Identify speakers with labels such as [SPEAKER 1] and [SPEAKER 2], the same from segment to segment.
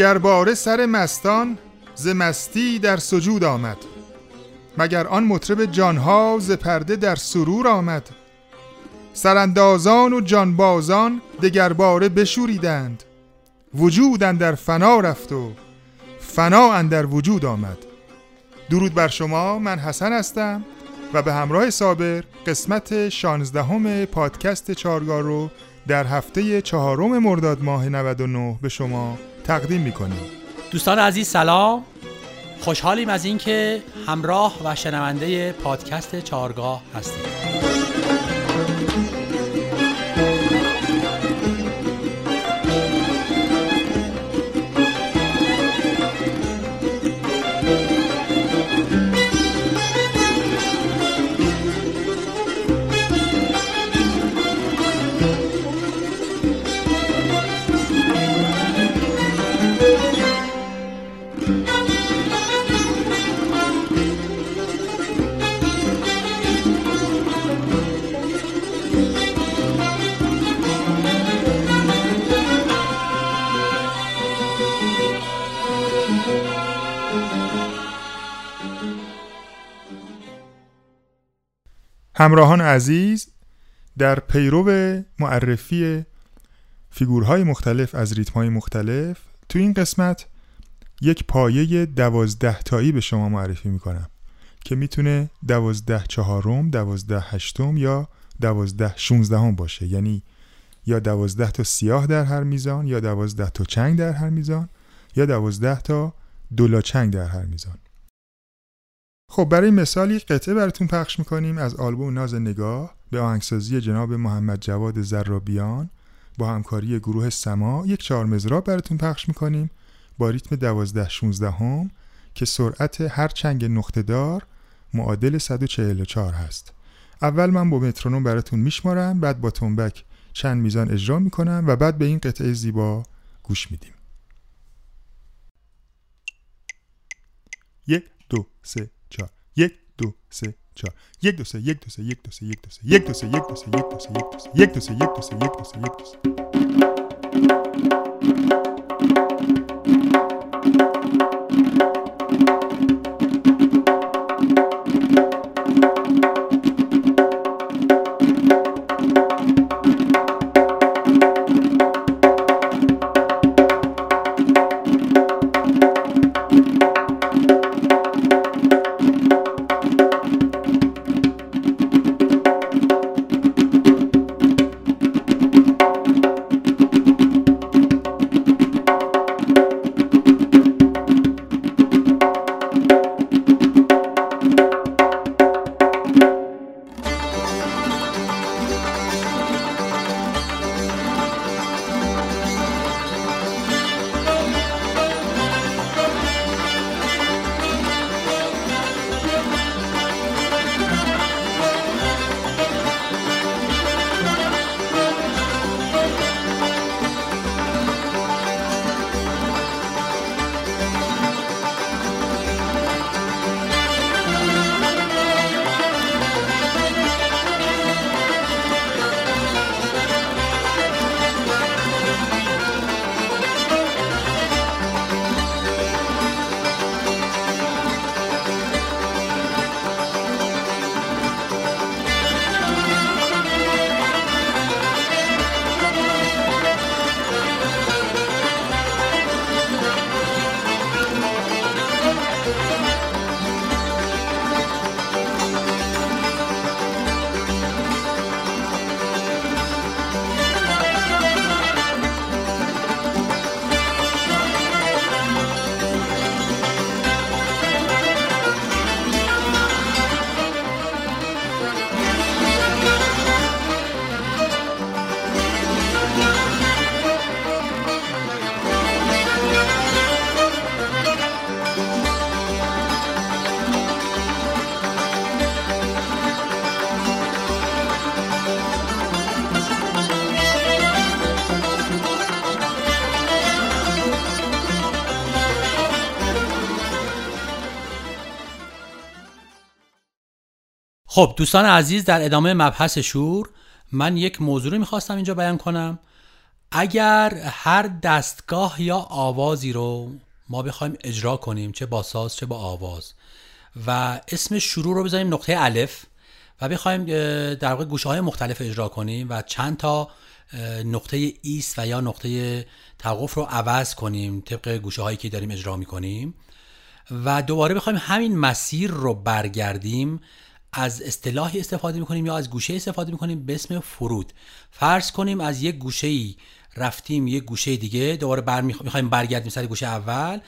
[SPEAKER 1] دگر باره سر مستان ز مستی در سجود آمد. مگر آن مطرب جانها ز پرده در سرور آمد. سراندازان و جانبازان دگر باره بشوریدند. وجود در فنا رفت و فنا اندر وجود آمد. درود بر شما من حسن هستم و به همراه صابر قسمت 16 پادکست چارگاه رو در هفته چهارم مرداد ماه 99 به شما تقدیم می‌کنیم.
[SPEAKER 2] دوستان عزیز سلام. خوشحالیم از اینکه همراه و شنونده پادکست چارگاه هستیم.
[SPEAKER 1] همراهان عزیز در پیرو معرفی فیگورهای مختلف از ریتمهای مختلف تو این قسمت یک پایه دوازده تایی به شما معرفی می‌کنم که می‌تونه دوازده چهارم، دوازده هشتم یا دوازده شونزدهم باشه. یعنی یا دوازده تا سیاه در هر میزان یا دوازده تا چنگ در هر میزان یا دوازده تا دولاچنگ در هر میزان. خب برای مثال یک قطعه براتون پخش می‌کنیم از آلبوم ناز نگاه به آهنگسازی جناب محمد جواد زرابیان با همکاری گروه سما یک چهار مزراب براتون پخش می‌کنیم با ریتم دوازده 16 هم که سرعت هر چنگ نقطه دار معادل 144 هست. اول من با مترونوم براتون میشمارم بعد با تنبک چند میزان اجرا می‌کنم و بعد به این قطعه زیبا گوش میدیم. یک دو سه چهار یک دو سه چهار یک دو سه یک دو سه
[SPEAKER 2] خب دوستان عزیز در ادامه مبحث شور من یک موضوع رو می‌خواستم اینجا بیان کنم. اگر هر دستگاه یا آوازی رو ما بخوایم اجرا کنیم چه با ساز چه با آواز و اسم شروع رو بذاریم نقطه الف و بخوایم در واقع گوشه های مختلف اجرا کنیم و چند تا نقطه ایست و یا نقطه توقف رو عوض کنیم طبق گوشه هایی که داریم اجرا می‌کنیم. و دوباره بخوایم همین مسیر رو برگردیم از اصطلاحی استفاده می‌کنیم یا از گوشه استفاده می‌کنیم؟ به اسم فرود. فرض کنیم از یک گوشه ای رفتیم یک گوشه دیگه دوباره بر می‌خوایم برگردیم سر گوشه اول.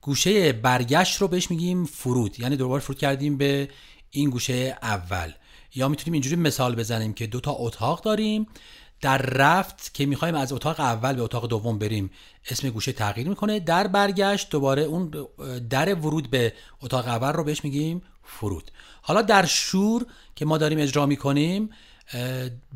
[SPEAKER 2] گوشه برگشت رو بهش میگیم فرود یعنی دوباره فرود کردیم به این گوشه اول. یا می‌تونیم اینجوری مثال بزنیم که دو تا اتاق داریم. در رفت که می‌خوایم از اتاق اول به اتاق دوم بریم اسم گوشه تغییر می‌کنه. در برگشت دوباره اون در ورود به اتاق اول رو بهش میگیم فرود. حالا در شور که ما داریم اجرا می‌کنیم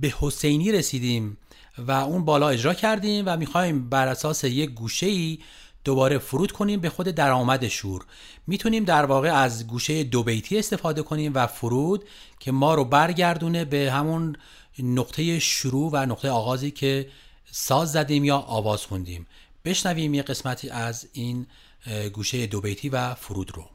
[SPEAKER 2] به حسینی رسیدیم و اون بالا اجرا کردیم و می‌خوایم بر اساس یک گوشه ای دوباره فرود کنیم به خود درآمد شور. می‌تونیم در واقع از گوشه دو بیتی استفاده کنیم و فرود که ما رو برگردونه به همون نقطه شروع و نقطه آغازی که ساز زدیم یا آواز خوندیم. بشنویم یه قسمتی از این گوشه دو بیتی و فرود رو.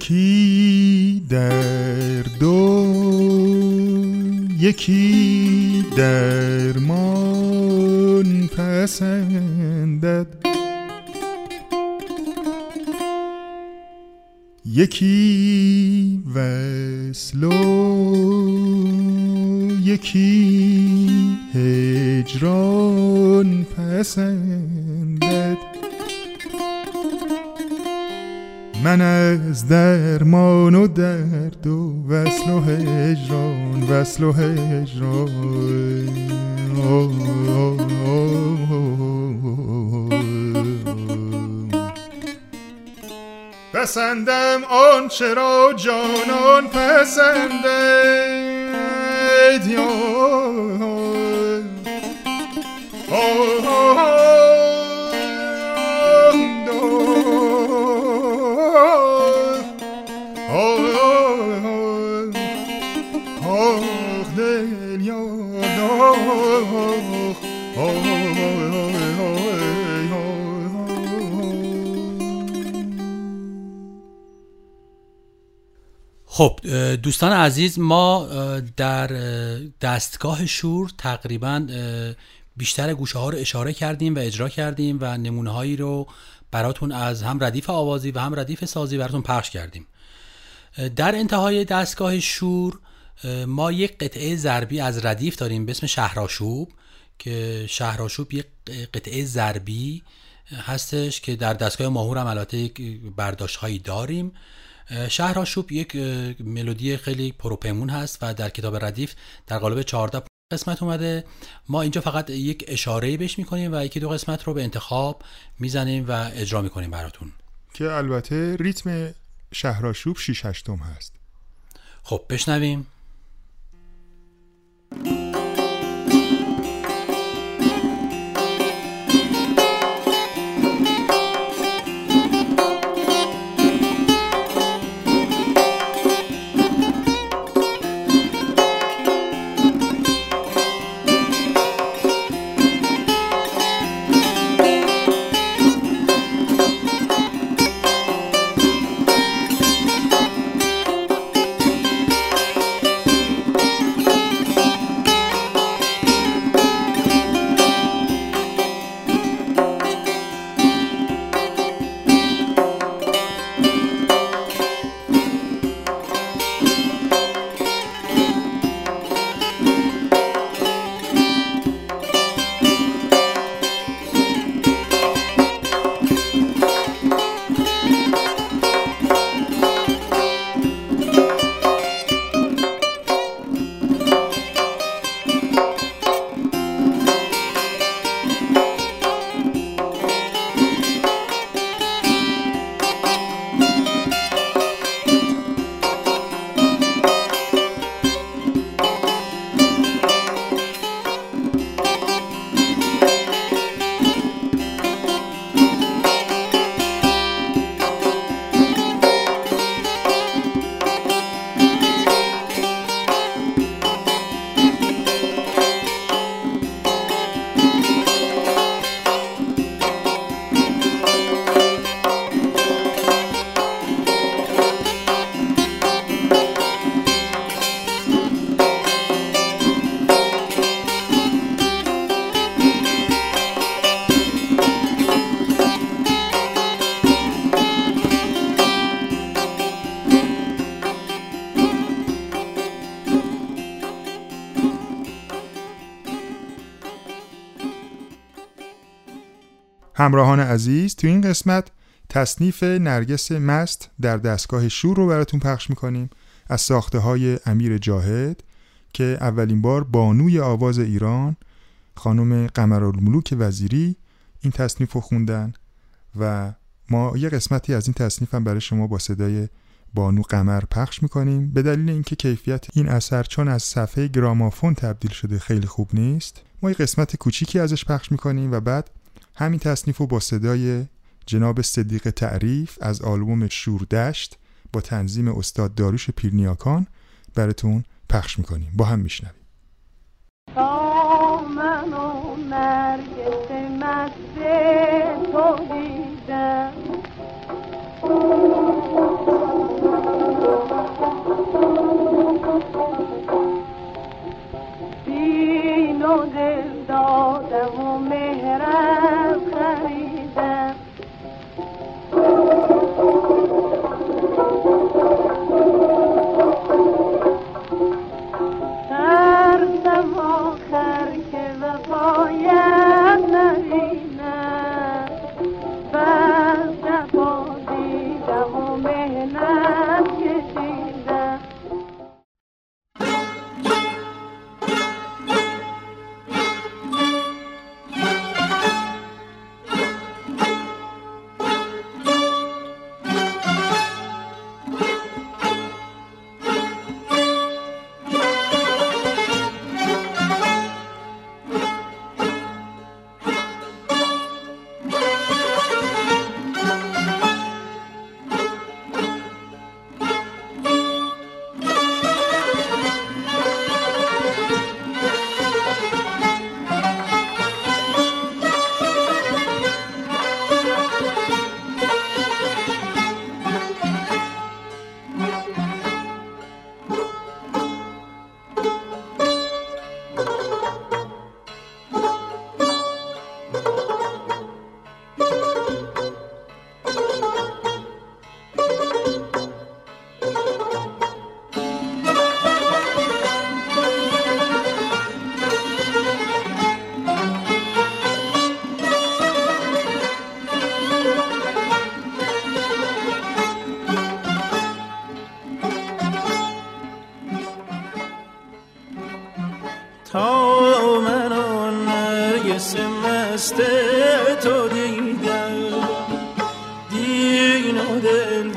[SPEAKER 1] یکی در دو یکی درمان پسندد. یکی وصل یکی هجران پسندد من از درمان و درد و وصل و هجران وصل و هجران. پسندم آن چرا جانان پسنده
[SPEAKER 2] خب دوستان عزیز ما در دستگاه شور تقریبا بیشتر گوشه ها رو اشاره کردیم و اجرا کردیم و نمونه هایی رو براتون از هم ردیف آوازی و هم ردیف سازی براتون پخش کردیم. در انتهای دستگاه شور ما یک قطعه ضربی از ردیف داریم به اسم شهراشوب که شهراشوب یک قطعه ضربی هستش که در دستگاه ماهور هم البته برداشت هایی داریم. شهراشوب یک ملودی خیلی پروپیمون هست و در کتاب ردیف در قالب 14 قسمت اومده. ما اینجا فقط یک اشاره بهش می‌کنیم و یکی دو قسمت رو به انتخاب می‌زنیم و اجرا می‌کنیم براتون.
[SPEAKER 1] که البته ریتم شهراشوب 6 هشتم هست.
[SPEAKER 2] خب بشنویم.
[SPEAKER 1] همراهان عزیز تو این قسمت تصنیف نرگس مست در دستگاه شور رو براتون پخش می‌کنیم. از ساخته های امیر جاهد که اولین بار بانوی آواز ایران خانم قمرالملوک وزیری این تصنیف رو خوندن و ما یه قسمتی از این تصنیف هم برای شما با صدای بانو قمر پخش می‌کنیم. به دلیل اینکه کیفیت این اثر چون از صفحه گرامافون تبدیل شده خیلی خوب نیست ما یه قسمت کوچیکی ازش پخش می‌کنیم و بعد همین تصنیف رو با صدای جناب صدیق تعریف از آلبوم شوردشت با تنظیم استاد داروش پیرنیاکان براتون پخش می‌کنیم. با هم میشنویم.
[SPEAKER 3] دین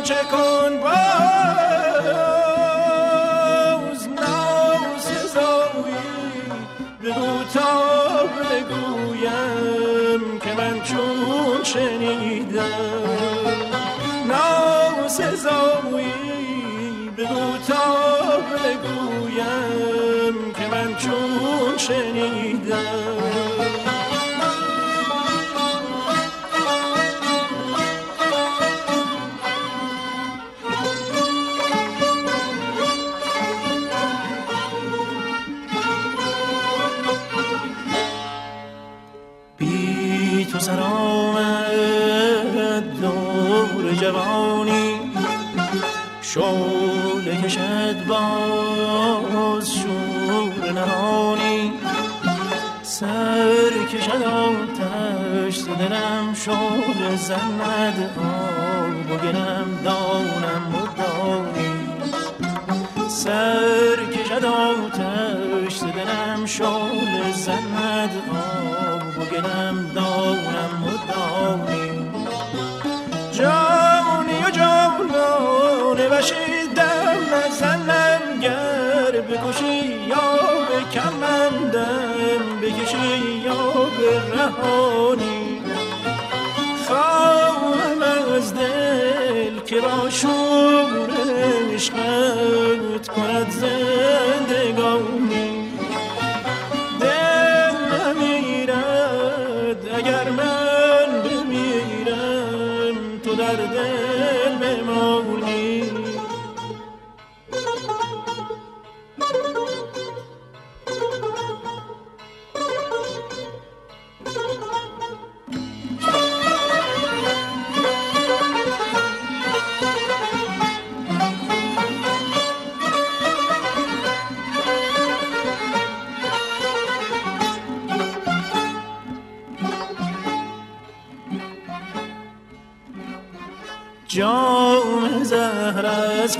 [SPEAKER 4] غنچه کن باز سر کشد آتش دلم شعله زند آب و گلم دانم و دانی. سر کشد آتش دلم شعله زند آب و گلم دانم و دانی. به رهانی خواهم از دل که با شور عشقت کند زندگانی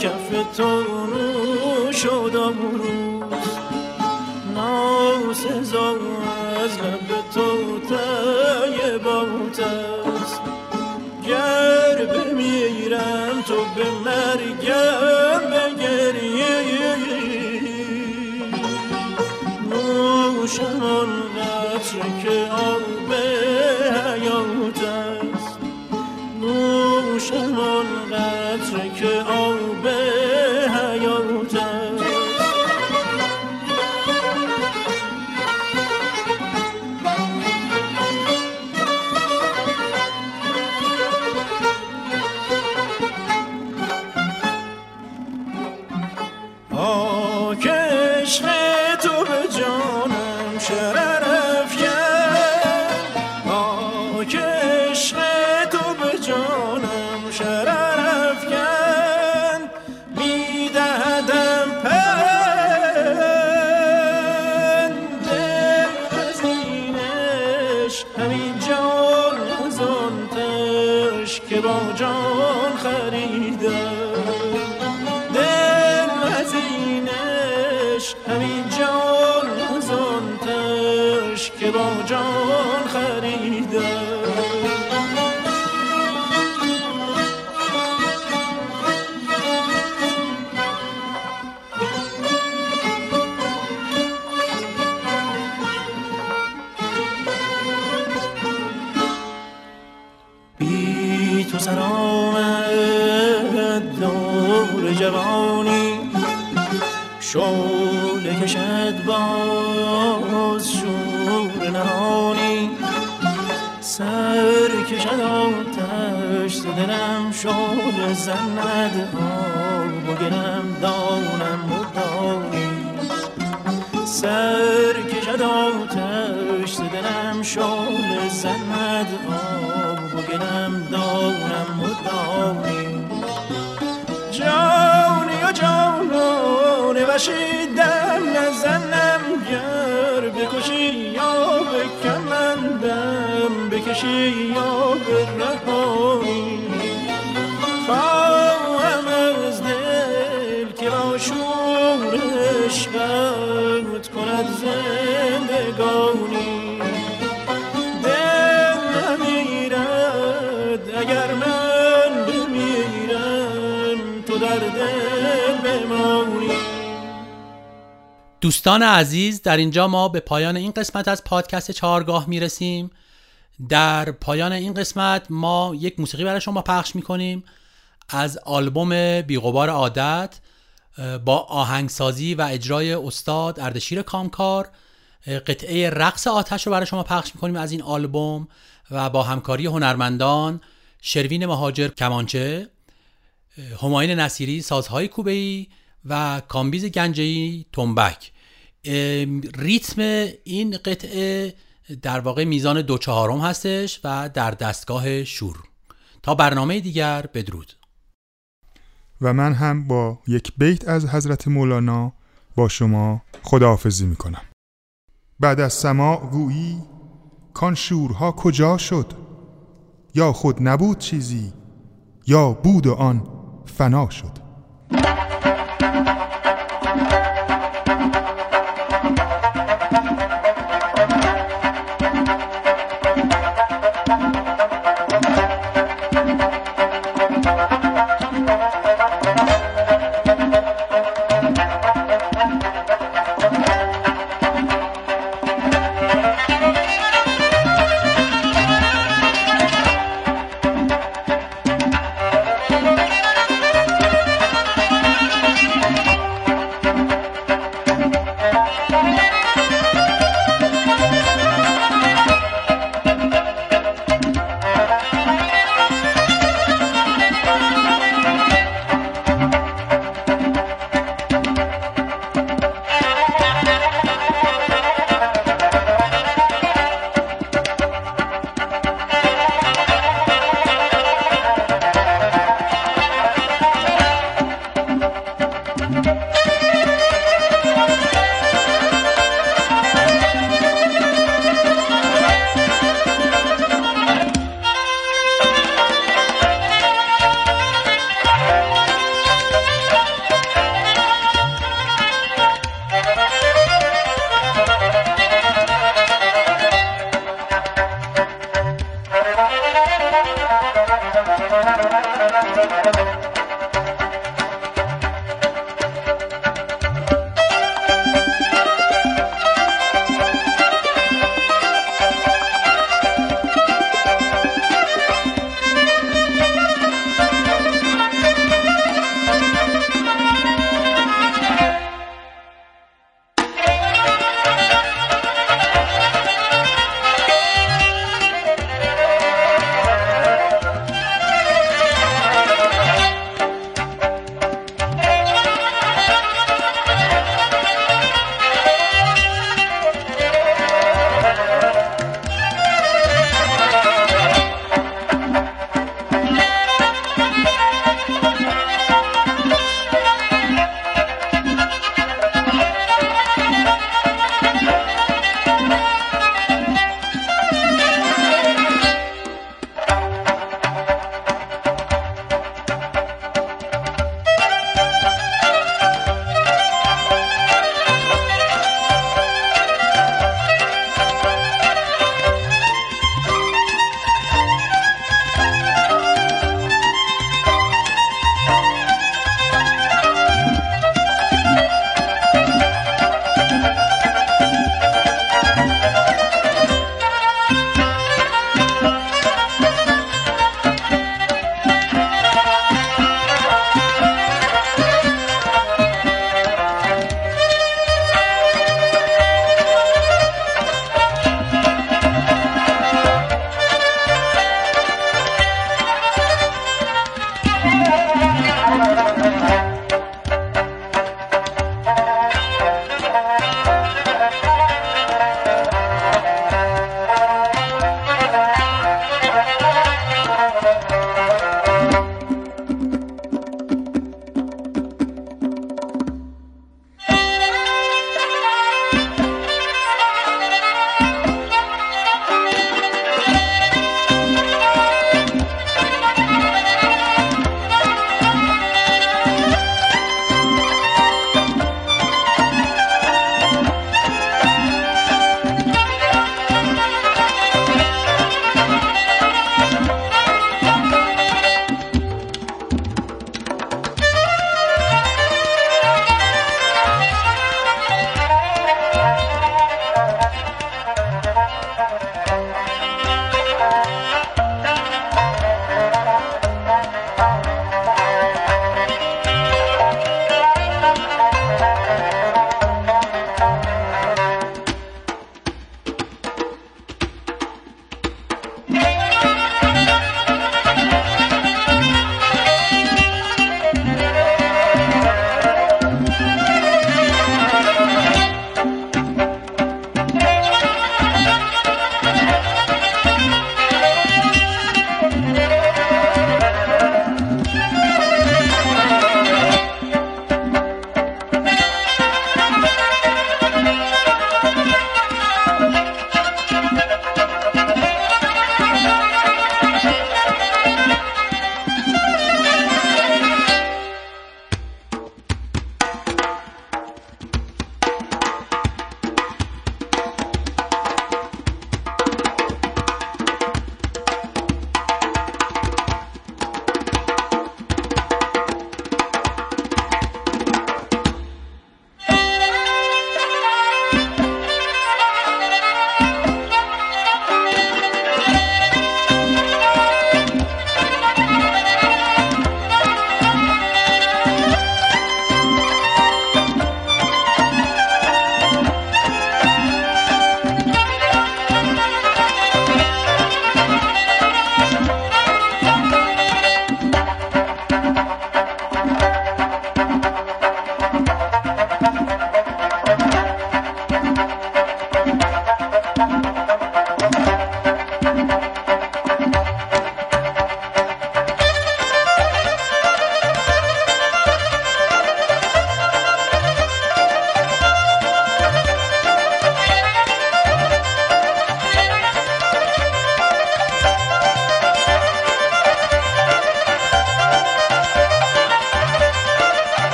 [SPEAKER 4] کف تو شد امروز جان از آن تش که با جان خریدم بی تو سر دور جوانی شعله کشد باز شور نهانی. سر کشد آتش دلم شعله زند. آب و گلم دانم مدانی سر کشد آتش دلم شعله زند. آب و گلم دانم مدانی جانی و جانان وشی بکشی یا برهانی خواهم از دل که با شور عشقت کند زندگانی. دل نمیرد اگر من بمیرم تو در دل بمانی.
[SPEAKER 2] دوستان عزیز در اینجا ما به پایان این قسمت از پادکست چهارگاه می‌رسیم. در پایان این قسمت ما یک موسیقی برای شما پخش می‌کنیم از آلبوم بیغبار عادت با آهنگسازی و اجرای استاد اردشیر کامکار. قطعه رقص آتش رو برای شما پخش می‌کنیم از این آلبوم و با همکاری هنرمندان شروین مهاجر کمانچه هماین نصیری سازهای کوبه‌ای و کامبیز گنجه‌ای تنبک. ریتم این قطعه در واقع میزان دو چهارم هستش و در دستگاه شور. تا برنامه دیگر بدرود.
[SPEAKER 1] و من هم با یک بیت از حضرت مولانا با شما خداحافظی می کنم بعد از سماع گویی کان شورها کجا شد؟ یا خود نبود چیزی یا بود و آن فنا شد؟